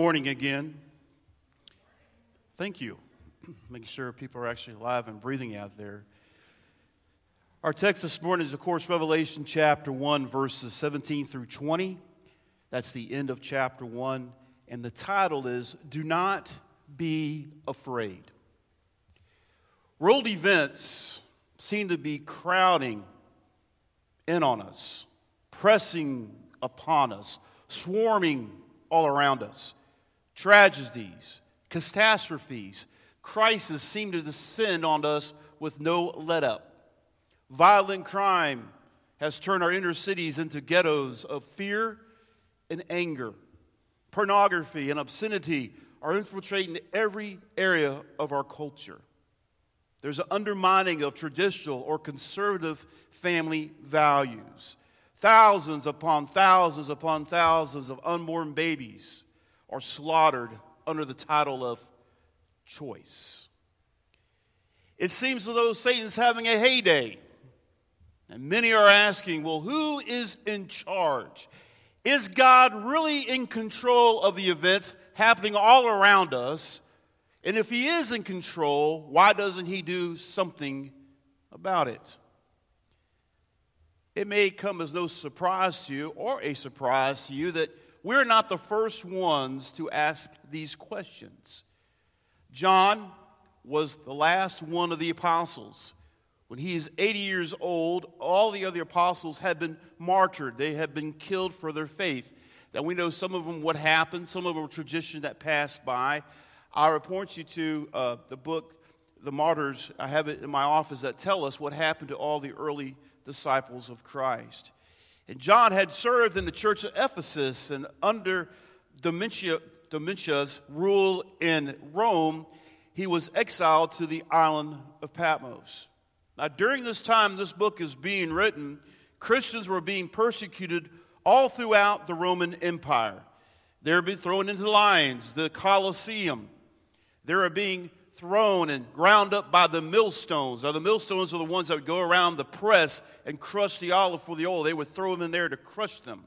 Morning again. Thank you. Making sure people are actually alive and breathing out there. Our text this morning is, of course, Revelation chapter 1, verses 17 through 20. That's the end of chapter 1. And the title is Do Not Be Afraid. World events seem to be crowding in on us, pressing upon us, swarming all around us. Tragedies, catastrophes, crises seem to descend on us with no let up. Violent crime has turned our inner cities into ghettos of fear and anger. Pornography and obscenity are infiltrating every area of our culture. There's an undermining of traditional or conservative family values. Thousands upon thousands upon thousands of unborn babies are slaughtered under the title of choice. It seems as though Satan's having a heyday. And many are asking, well, who is in charge? Is God really in control of the events happening all around us? And if He is in control, why doesn't He do something about it? It may come as no surprise to you or a surprise to you that we're not the first ones to ask these questions. John was the last one of the apostles. When he is 80 years old, all the other apostles had been martyred. They had been killed for their faith. Now, we know some of them what happened, some of them were tradition that passed by. I report you to uh, the book, The Martyrs. I have it in my office that tell us what happened to all the early disciples of Christ. And John had served in the church of Ephesus, and under Domitian's rule in Rome, he was exiled to the island of Patmos. Now, during this time this book is being written, Christians were being persecuted all throughout the Roman Empire. They were being thrown into the lions, the Colosseum. They were being thrown and ground up by the millstones. Now, the millstones are the ones that would go around the press and crush the olive for the oil. They would throw them in there to crush them.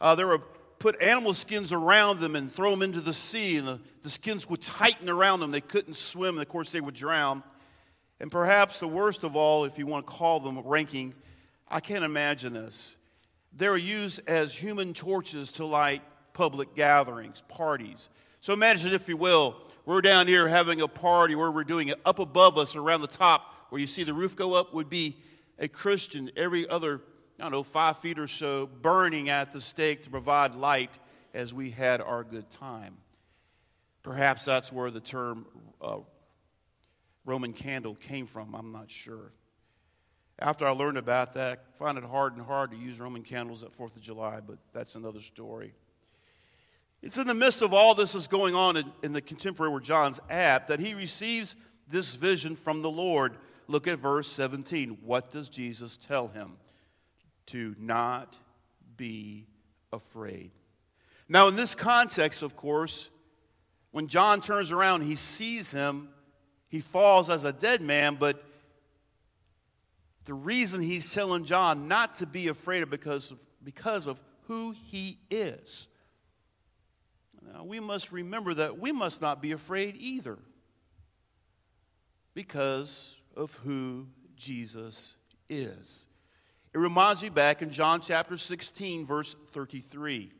Uh, they would put animal skins around them and throw them into the sea, and the, the skins would tighten around them. They couldn't swim, and of course, they would drown. And perhaps the worst of all, if you want to call them ranking, I can't imagine this. They were used as human torches to light public gatherings, parties. So imagine, if you will, we're down here having a party where we're doing it. Up above us, around the top, where you see the roof go up, would be a Christian every other, I don't know, five feet or so, burning at the stake to provide light as we had our good time. Perhaps that's where the term uh, Roman candle came from. I'm not sure. After I learned about that, I find it hard and hard to use Roman candles at 4th of July, but that's another story. It's in the midst of all this is going on in, in the contemporary where John's at that he receives this vision from the Lord. Look at verse 17. What does Jesus tell him? To not be afraid. Now, in this context, of course, when John turns around, he sees him, he falls as a dead man, but the reason he's telling John not to be afraid of because of, because of who he is. Now, we must remember that we must not be afraid either because of who Jesus is. It reminds me back in John chapter 16, verse 33.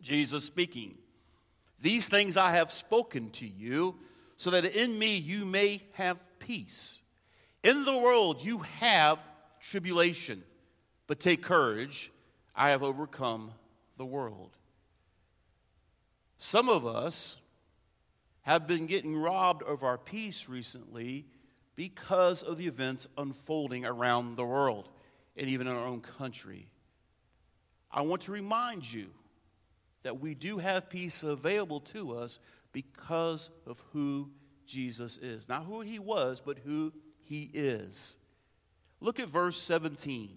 Jesus speaking, These things I have spoken to you, so that in me you may have peace. In the world you have tribulation, but take courage, I have overcome the world. Some of us have been getting robbed of our peace recently because of the events unfolding around the world and even in our own country. I want to remind you that we do have peace available to us because of who Jesus is. Not who he was, but who he is. Look at verse 17.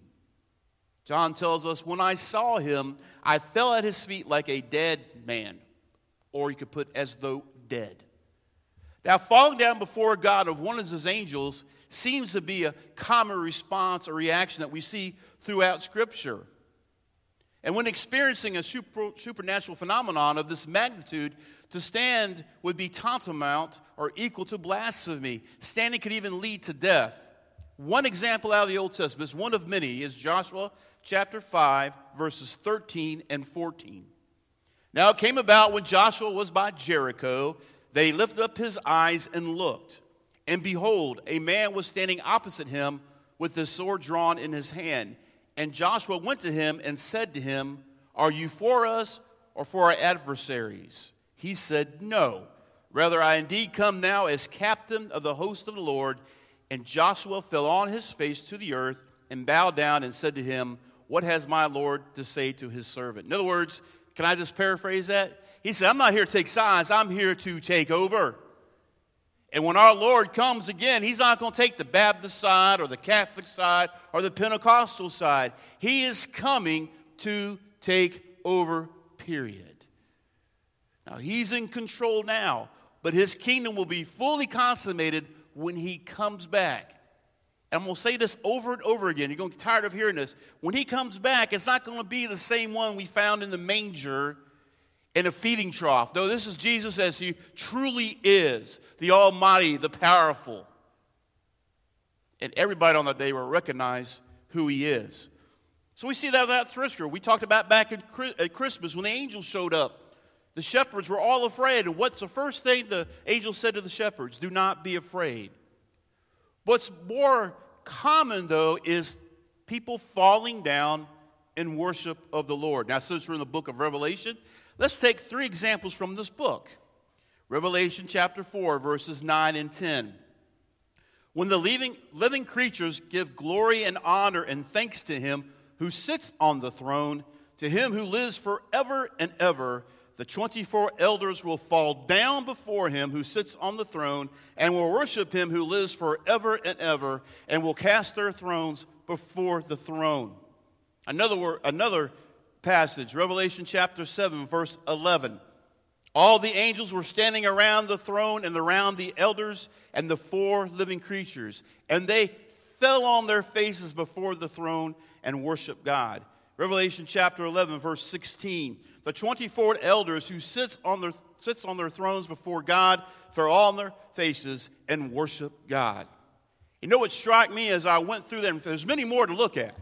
John tells us, When I saw him, I fell at his feet like a dead man or you could put as though dead. Now, falling down before God of one of his angels seems to be a common response or reaction that we see throughout Scripture. And when experiencing a super, supernatural phenomenon of this magnitude, to stand would be tantamount or equal to blasphemy. Standing could even lead to death. One example out of the Old Testament, one of many, is Joshua chapter 5, verses 13 and 14. Now it came about when Joshua was by Jericho, they lifted up his eyes and looked. And behold, a man was standing opposite him with his sword drawn in his hand. And Joshua went to him and said to him, Are you for us or for our adversaries? He said, No. Rather, I indeed come now as captain of the host of the Lord. And Joshua fell on his face to the earth and bowed down and said to him, What has my Lord to say to his servant? In other words, can I just paraphrase that? He said, I'm not here to take sides, I'm here to take over. And when our Lord comes again, He's not going to take the Baptist side or the Catholic side or the Pentecostal side. He is coming to take over, period. Now, He's in control now, but His kingdom will be fully consummated when He comes back. And I'm going to say this over and over again. You're going to get tired of hearing this. When He comes back, it's not going to be the same one we found in the manger in a feeding trough. No, this is Jesus as he truly is the Almighty, the powerful. And everybody on that day will recognize who he is. So we see that that thrisker we talked about back at Christmas when the angels showed up. The shepherds were all afraid. And what's the first thing the angel said to the shepherds? Do not be afraid. What's more common, though, is people falling down in worship of the Lord. Now, since we're in the book of Revelation, Let's take three examples from this book Revelation chapter 4, verses 9 and 10. When the living, living creatures give glory and honor and thanks to him who sits on the throne, to him who lives forever and ever, the 24 elders will fall down before him who sits on the throne and will worship him who lives forever and ever and will cast their thrones before the throne. Another, word, another passage, Revelation chapter 7, verse 11. All the angels were standing around the throne and around the elders and the four living creatures, and they fell on their faces before the throne and worshiped God. Revelation chapter 11, verse 16. The 24 elders who sits on their, sits on their thrones before God fell on their faces and worship God. You know what struck me as I went through them? There's many more to look at.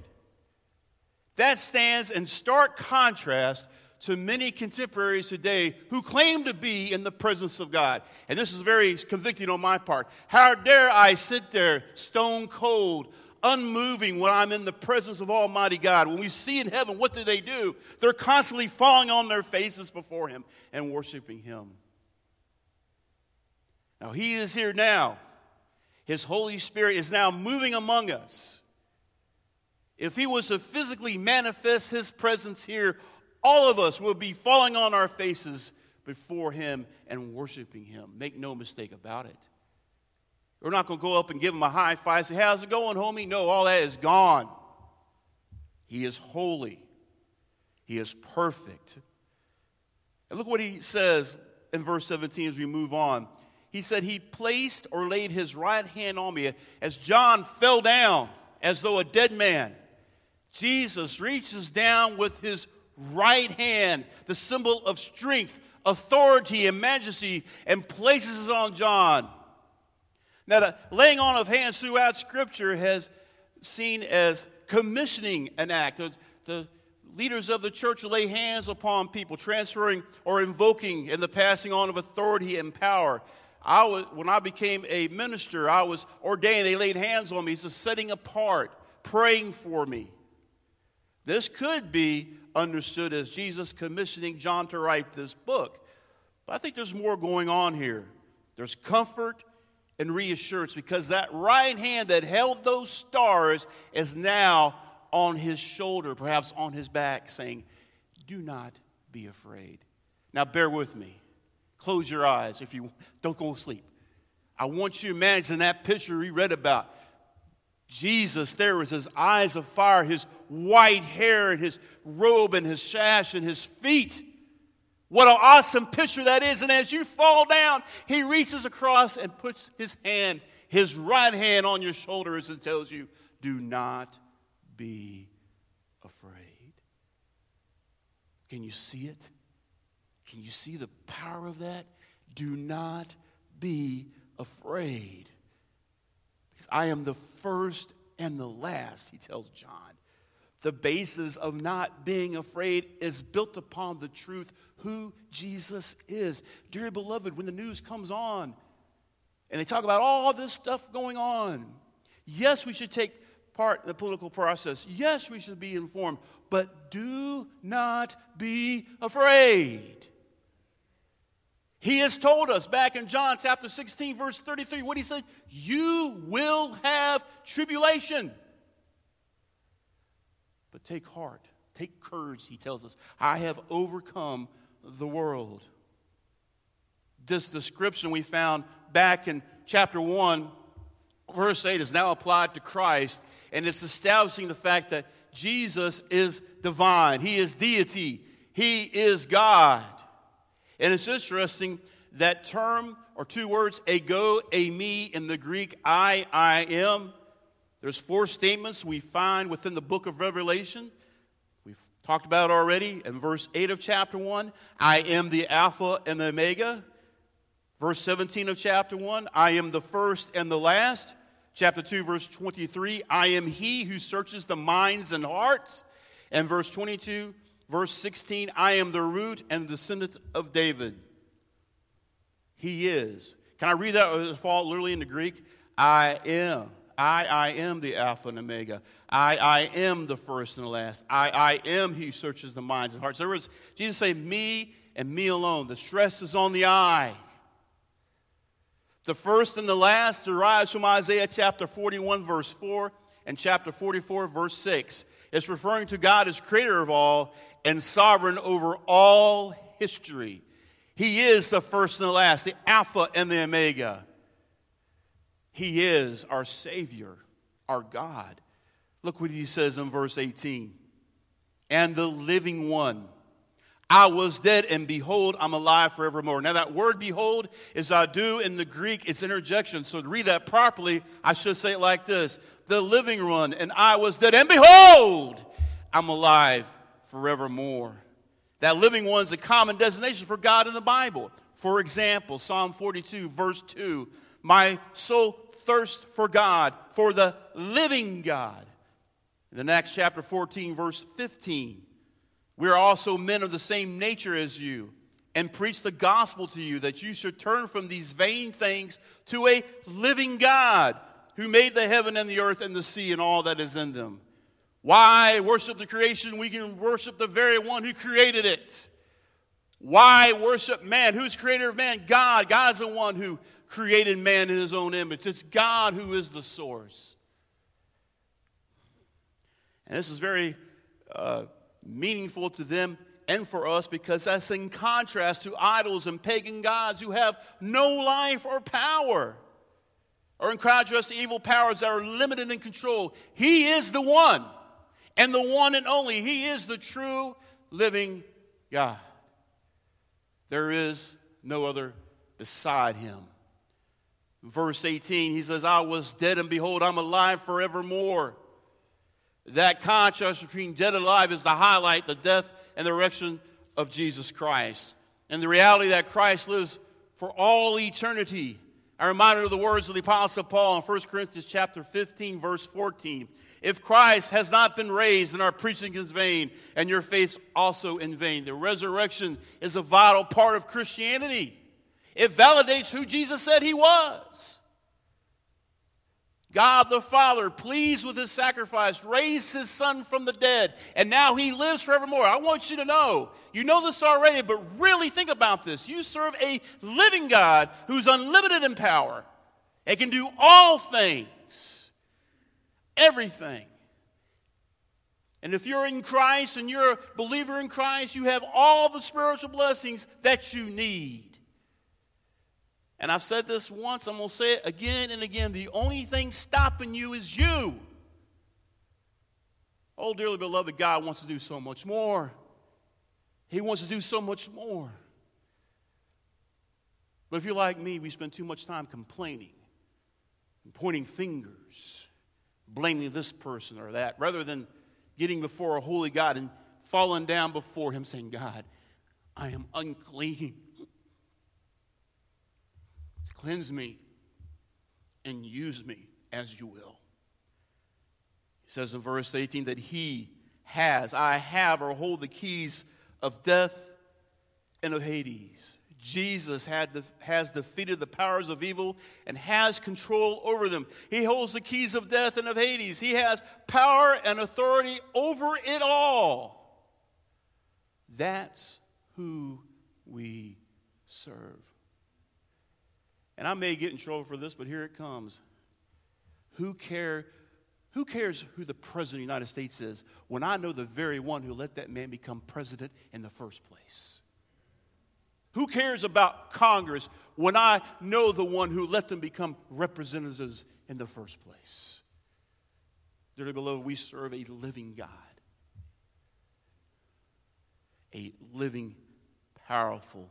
That stands in stark contrast to many contemporaries today who claim to be in the presence of God. And this is very convicting on my part. How dare I sit there stone cold, unmoving when I'm in the presence of Almighty God? When we see in heaven, what do they do? They're constantly falling on their faces before Him and worshiping Him. Now, He is here now. His Holy Spirit is now moving among us. If he was to physically manifest his presence here, all of us would be falling on our faces before him and worshiping him. Make no mistake about it. We're not going to go up and give him a high five say, How's it going, homie? No, all that is gone. He is holy, he is perfect. And look what he says in verse 17 as we move on. He said, He placed or laid his right hand on me as John fell down as though a dead man. Jesus reaches down with his right hand, the symbol of strength, authority, and majesty, and places it on John. Now, the laying on of hands throughout Scripture has seen as commissioning an act. The, the leaders of the church lay hands upon people, transferring or invoking in the passing on of authority and power. I was, when I became a minister, I was ordained. They laid hands on me. It's a setting apart, praying for me. This could be understood as Jesus commissioning John to write this book. But I think there's more going on here. There's comfort and reassurance because that right hand that held those stars is now on his shoulder, perhaps on his back, saying, Do not be afraid. Now, bear with me. Close your eyes if you don't go to sleep. I want you to imagine that picture we read about. Jesus there with his eyes of fire, his white hair, and his robe, and his sash, and his feet. What an awesome picture that is. And as you fall down, he reaches across and puts his hand, his right hand on your shoulders and tells you, Do not be afraid. Can you see it? Can you see the power of that? Do not be afraid. Because I am the first and the last, he tells John. The basis of not being afraid is built upon the truth who Jesus is. Dear beloved, when the news comes on and they talk about all this stuff going on, yes, we should take part in the political process. Yes, we should be informed, but do not be afraid. He has told us back in John chapter 16, verse 33, what he said You will have tribulation. But take heart, take courage, he tells us. I have overcome the world. This description we found back in chapter 1, verse 8, is now applied to Christ, and it's establishing the fact that Jesus is divine, He is deity, He is God. And it's interesting that term or two words, ego, a me, in the Greek, I, I am. There's four statements we find within the book of Revelation. We've talked about already in verse 8 of chapter 1. I am the Alpha and the Omega. Verse 17 of chapter 1, I am the first and the last. Chapter 2, verse 23, I am he who searches the minds and hearts. And verse 22, verse 16, I am the root and the descendant of David. He is. Can I read that fall literally in the Greek? I am. I, I am the Alpha and Omega. I, I am the first and the last. I, I am he searches the minds and hearts. There was Jesus say, me and me alone. The stress is on the I. The first and the last derives from Isaiah chapter 41, verse 4, and chapter 44, verse 6. It's referring to God as creator of all and sovereign over all history. He is the first and the last, the Alpha and the Omega. He is our Savior, our God. Look what he says in verse 18. And the living one. I was dead, and behold, I'm alive forevermore. Now, that word behold is idou in the Greek, it's interjection. So, to read that properly, I should say it like this The living one, and I was dead, and behold, I'm alive forevermore. That living one is a common designation for God in the Bible. For example, Psalm 42, verse 2 My soul thirsts for God, for the living God. In the next chapter 14, verse 15, we are also men of the same nature as you, and preach the gospel to you that you should turn from these vain things to a living God who made the heaven and the earth and the sea and all that is in them. Why worship the creation? We can worship the very one who created it. Why worship man? Who's creator of man? God. God is the one who created man in his own image. It's God who is the source. And this is very uh, meaningful to them and for us because that's in contrast to idols and pagan gods who have no life or power, or in contrast to evil powers that are limited in control. He is the one, and the one and only. He is the true living God. There is no other beside him. Verse 18, he says, I was dead, and behold, I'm alive forevermore. That contrast between dead and alive is the highlight, the death and the resurrection of Jesus Christ. And the reality that Christ lives for all eternity. I remind of the words of the Apostle Paul in 1 Corinthians chapter 15, verse 14. If Christ has not been raised, then our preaching is vain, and your faith also in vain. The resurrection is a vital part of Christianity. It validates who Jesus said he was. God the Father, pleased with his sacrifice, raised his son from the dead, and now he lives forevermore. I want you to know, you know this already, but really think about this. You serve a living God who's unlimited in power and can do all things, everything. And if you're in Christ and you're a believer in Christ, you have all the spiritual blessings that you need. And I've said this once, I'm going to say it again and again. The only thing stopping you is you. Oh, dearly beloved, God wants to do so much more. He wants to do so much more. But if you're like me, we spend too much time complaining and pointing fingers, blaming this person or that, rather than getting before a holy God and falling down before him, saying, God, I am unclean. Cleanse me and use me as you will. He says in verse 18 that he has, I have, or hold the keys of death and of Hades. Jesus had the, has defeated the powers of evil and has control over them. He holds the keys of death and of Hades. He has power and authority over it all. That's who we serve. And I may get in trouble for this, but here it comes. Who care who cares who the president of the United States is when I know the very one who let that man become president in the first place? Who cares about Congress when I know the one who let them become representatives in the first place? Dearly beloved, we serve a living God, a living, powerful.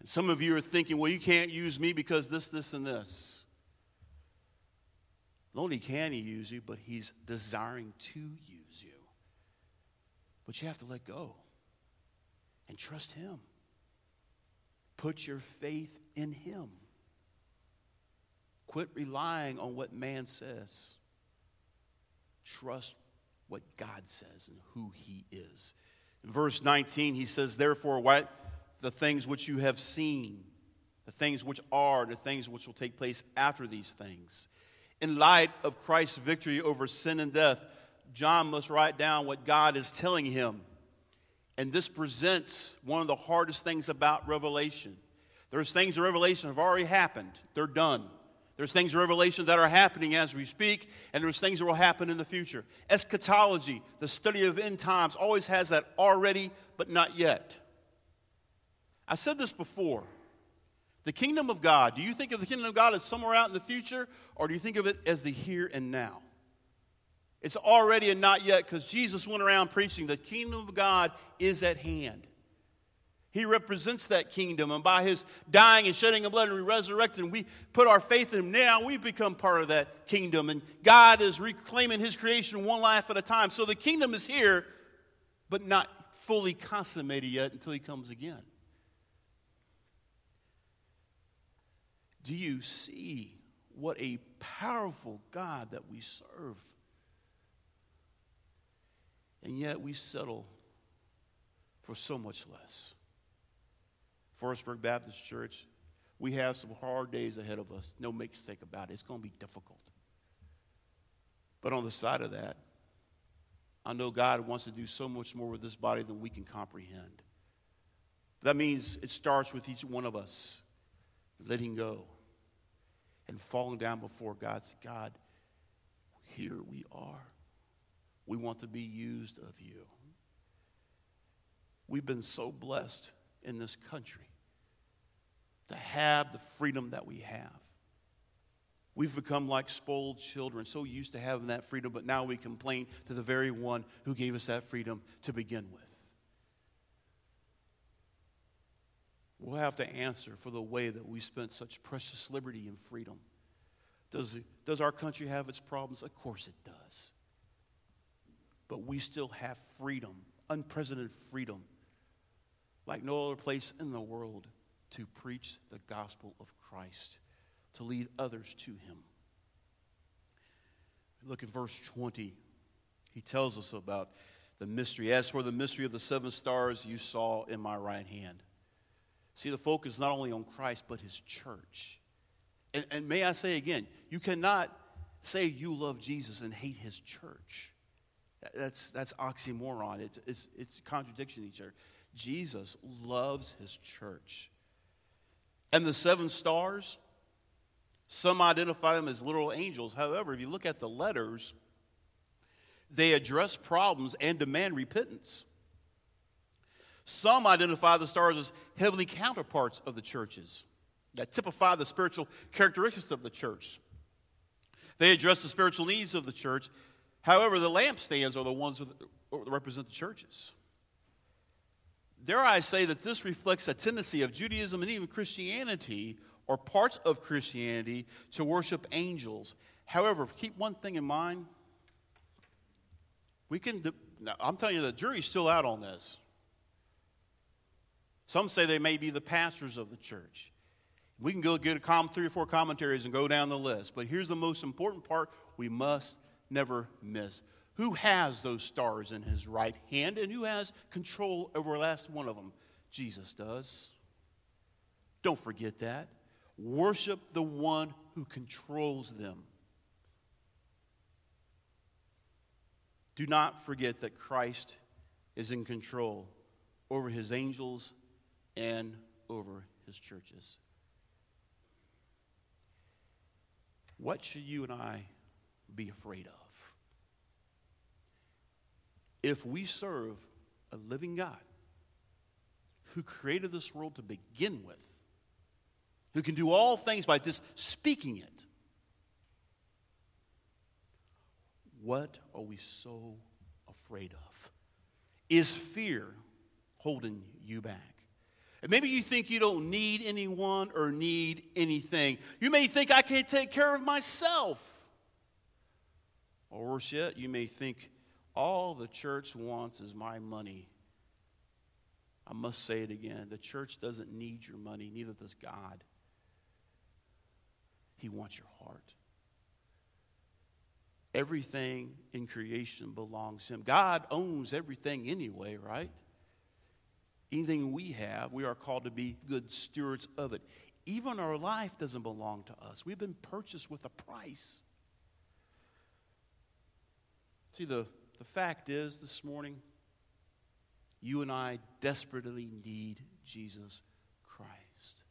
And some of you are thinking, well, you can't use me because this, this, and this. Not only can he use you, but he's desiring to use you. But you have to let go and trust him. Put your faith in him. Quit relying on what man says. Trust what God says and who he is. In verse 19, he says, Therefore, what the things which you have seen, the things which are, the things which will take place after these things in light of Christ's victory over sin and death, John must write down what God is telling him. And this presents one of the hardest things about Revelation. There's things in Revelation have already happened, they're done. There's things in Revelation that are happening as we speak, and there's things that will happen in the future. Eschatology, the study of end times, always has that already, but not yet. I said this before. The kingdom of God, do you think of the kingdom of God as somewhere out in the future, or do you think of it as the here and now? It's already and not yet because Jesus went around preaching the kingdom of God is at hand. He represents that kingdom, and by his dying and shedding of blood and resurrecting, we put our faith in him now, we become part of that kingdom. And God is reclaiming his creation one life at a time. So the kingdom is here, but not fully consummated yet until he comes again. Do you see what a powerful God that we serve? And yet we settle for so much less. Forestburg Baptist Church, we have some hard days ahead of us. No mistake about it. It's going to be difficult. But on the side of that, I know God wants to do so much more with this body than we can comprehend. That means it starts with each one of us letting go and falling down before God. God, here we are. We want to be used of you. We've been so blessed in this country to have the freedom that we have. We've become like spoiled children, so used to having that freedom, but now we complain to the very one who gave us that freedom to begin with. We'll have to answer for the way that we spent such precious liberty and freedom. Does, does our country have its problems? Of course it does. But we still have freedom, unprecedented freedom, like no other place in the world to preach the gospel of Christ, to lead others to Him. Look at verse 20. He tells us about the mystery. As for the mystery of the seven stars you saw in my right hand. See, the focus not only on Christ, but his church. And, and may I say again, you cannot say you love Jesus and hate his church. That's, that's oxymoron. It's, it's, it's contradiction each other. Jesus loves his church. And the seven stars, some identify them as literal angels. However, if you look at the letters, they address problems and demand repentance. Some identify the stars as heavenly counterparts of the churches that typify the spiritual characteristics of the church. They address the spiritual needs of the church. However, the lampstands are the ones that represent the churches. Dare I say that this reflects a tendency of Judaism and even Christianity, or parts of Christianity, to worship angels. However, keep one thing in mind We can, now, I'm telling you, the jury's still out on this. Some say they may be the pastors of the church. We can go get a com- three or four commentaries and go down the list. But here's the most important part we must never miss. Who has those stars in his right hand and who has control over the last one of them? Jesus does. Don't forget that. Worship the one who controls them. Do not forget that Christ is in control over his angels and over his churches. What should you and I be afraid of? If we serve a living God who created this world to begin with, who can do all things by just speaking it, what are we so afraid of? Is fear holding you back? Maybe you think you don't need anyone or need anything. You may think I can't take care of myself. Or worse yet, you may think all the church wants is my money. I must say it again the church doesn't need your money, neither does God. He wants your heart. Everything in creation belongs to Him. God owns everything anyway, right? Anything we have, we are called to be good stewards of it. Even our life doesn't belong to us. We've been purchased with a price. See, the, the fact is this morning, you and I desperately need Jesus Christ.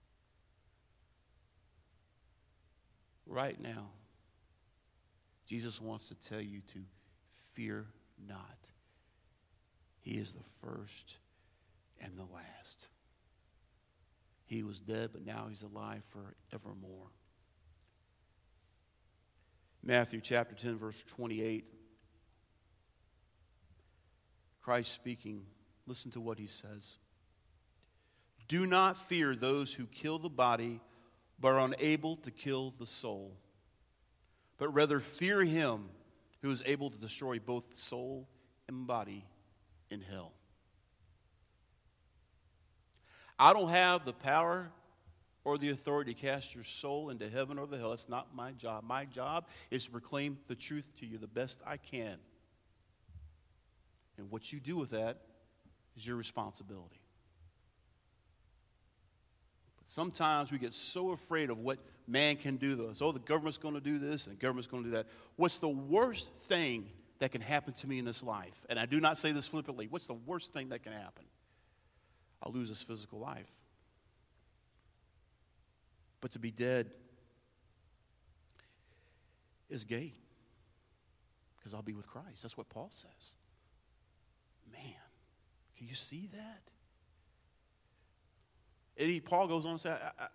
Right now, Jesus wants to tell you to fear not. He is the first and the last. He was dead, but now he's alive forevermore. Matthew chapter 10, verse 28. Christ speaking, listen to what he says. Do not fear those who kill the body, but are unable to kill the soul, but rather fear him who is able to destroy both soul and body in hell. I don't have the power or the authority to cast your soul into heaven or the hell. It's not my job. My job is to proclaim the truth to you the best I can. And what you do with that is your responsibility. But sometimes we get so afraid of what man can do to us. Oh, the government's going to do this and the government's going to do that. What's the worst thing that can happen to me in this life? And I do not say this flippantly. What's the worst thing that can happen? I'll lose this physical life. But to be dead is gain because I'll be with Christ. That's what Paul says. Man, can you see that? And Paul goes on to say,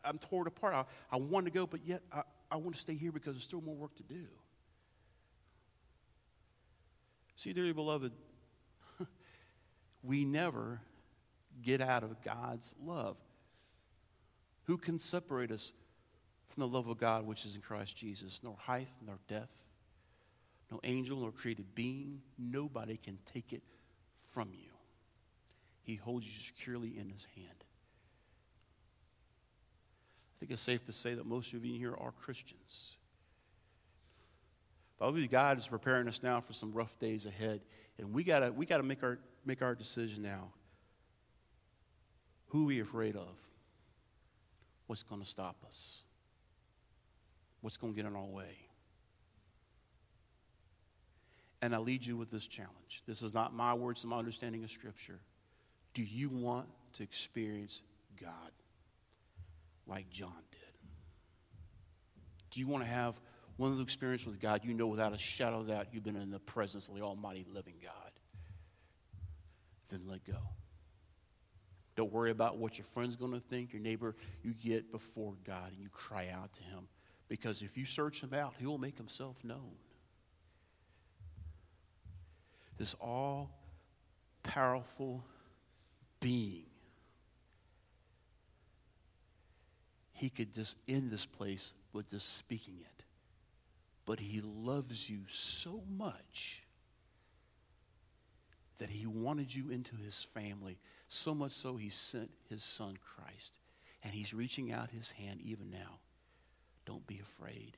I, am torn apart. I, I want to go, but yet I, I want to stay here because there's still more work to do. See, dearly beloved, we never get out of God's love. Who can separate us from the love of God which is in Christ Jesus? Nor height, nor depth, no angel, nor created being. Nobody can take it from you. He holds you securely in his hand. I think it's safe to say that most of you here are Christians. But I believe God is preparing us now for some rough days ahead. And we gotta we gotta make our make our decision now. Who are we afraid of? What's going to stop us? What's going to get in our way? And I lead you with this challenge. This is not my words, my understanding of Scripture. Do you want to experience God like John did? Do you want to have one of the experiences with God you know without a shadow of doubt you've been in the presence of the Almighty living God? Then let go. Don't worry about what your friend's going to think, your neighbor. You get before God and you cry out to Him. Because if you search Him out, He will make Himself known. This all powerful being. He could just end this place with just speaking it. But He loves you so much that he wanted you into his family, so much so he sent his son Christ. And he's reaching out his hand even now. Don't be afraid.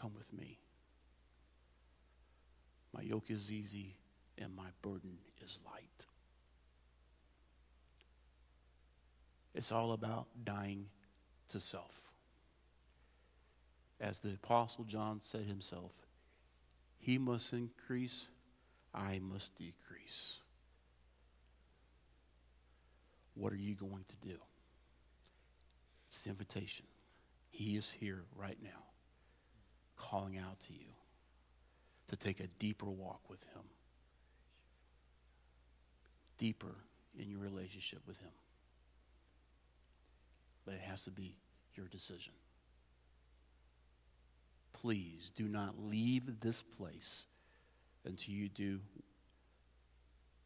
Come with me. My yoke is easy and my burden is light. It's all about dying to self. As the Apostle John said himself, he must increase, I must decrease. What are you going to do? It's the invitation. He is here right now, calling out to you to take a deeper walk with Him, deeper in your relationship with Him. But it has to be your decision. Please do not leave this place until you do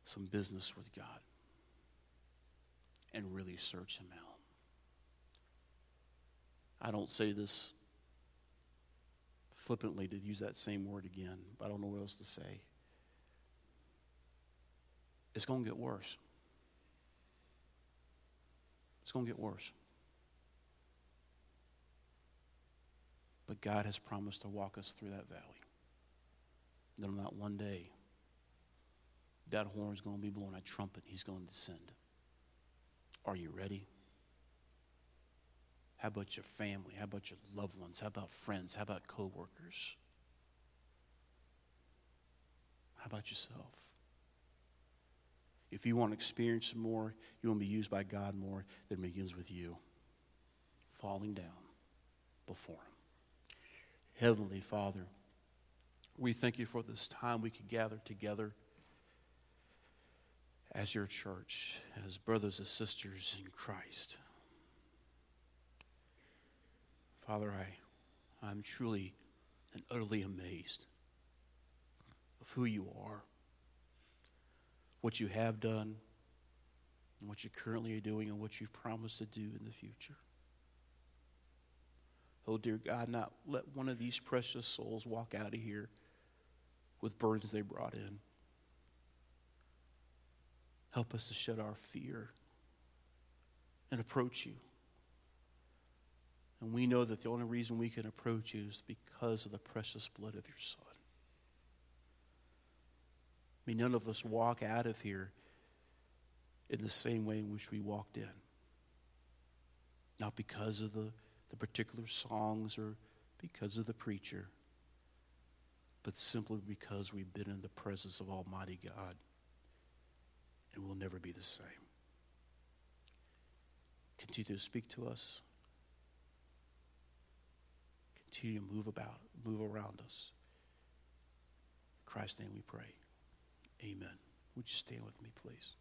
some business with God and really search Him out. I don't say this flippantly to use that same word again, but I don't know what else to say. It's going to get worse. It's going to get worse. But God has promised to walk us through that valley. That on that one day, that horn is going to be blown, a trumpet, he's going to descend. Are you ready? How about your family? How about your loved ones? How about friends? How about coworkers? How about yourself? If you want to experience more, you want to be used by God more, then begins with you falling down before Him. Heavenly Father, we thank you for this time we can gather together as your church, as brothers and sisters in Christ. Father, I, I'm truly and utterly amazed of who you are, what you have done, and what you currently are doing, and what you've promised to do in the future. Oh, dear God, not let one of these precious souls walk out of here with burdens they brought in. Help us to shed our fear and approach you. And we know that the only reason we can approach you is because of the precious blood of your Son. May none of us walk out of here in the same way in which we walked in. Not because of the the particular songs or because of the preacher, but simply because we've been in the presence of Almighty God and we'll never be the same. Continue to speak to us. Continue to move about, move around us. In Christ's name we pray. Amen. Would you stand with me, please?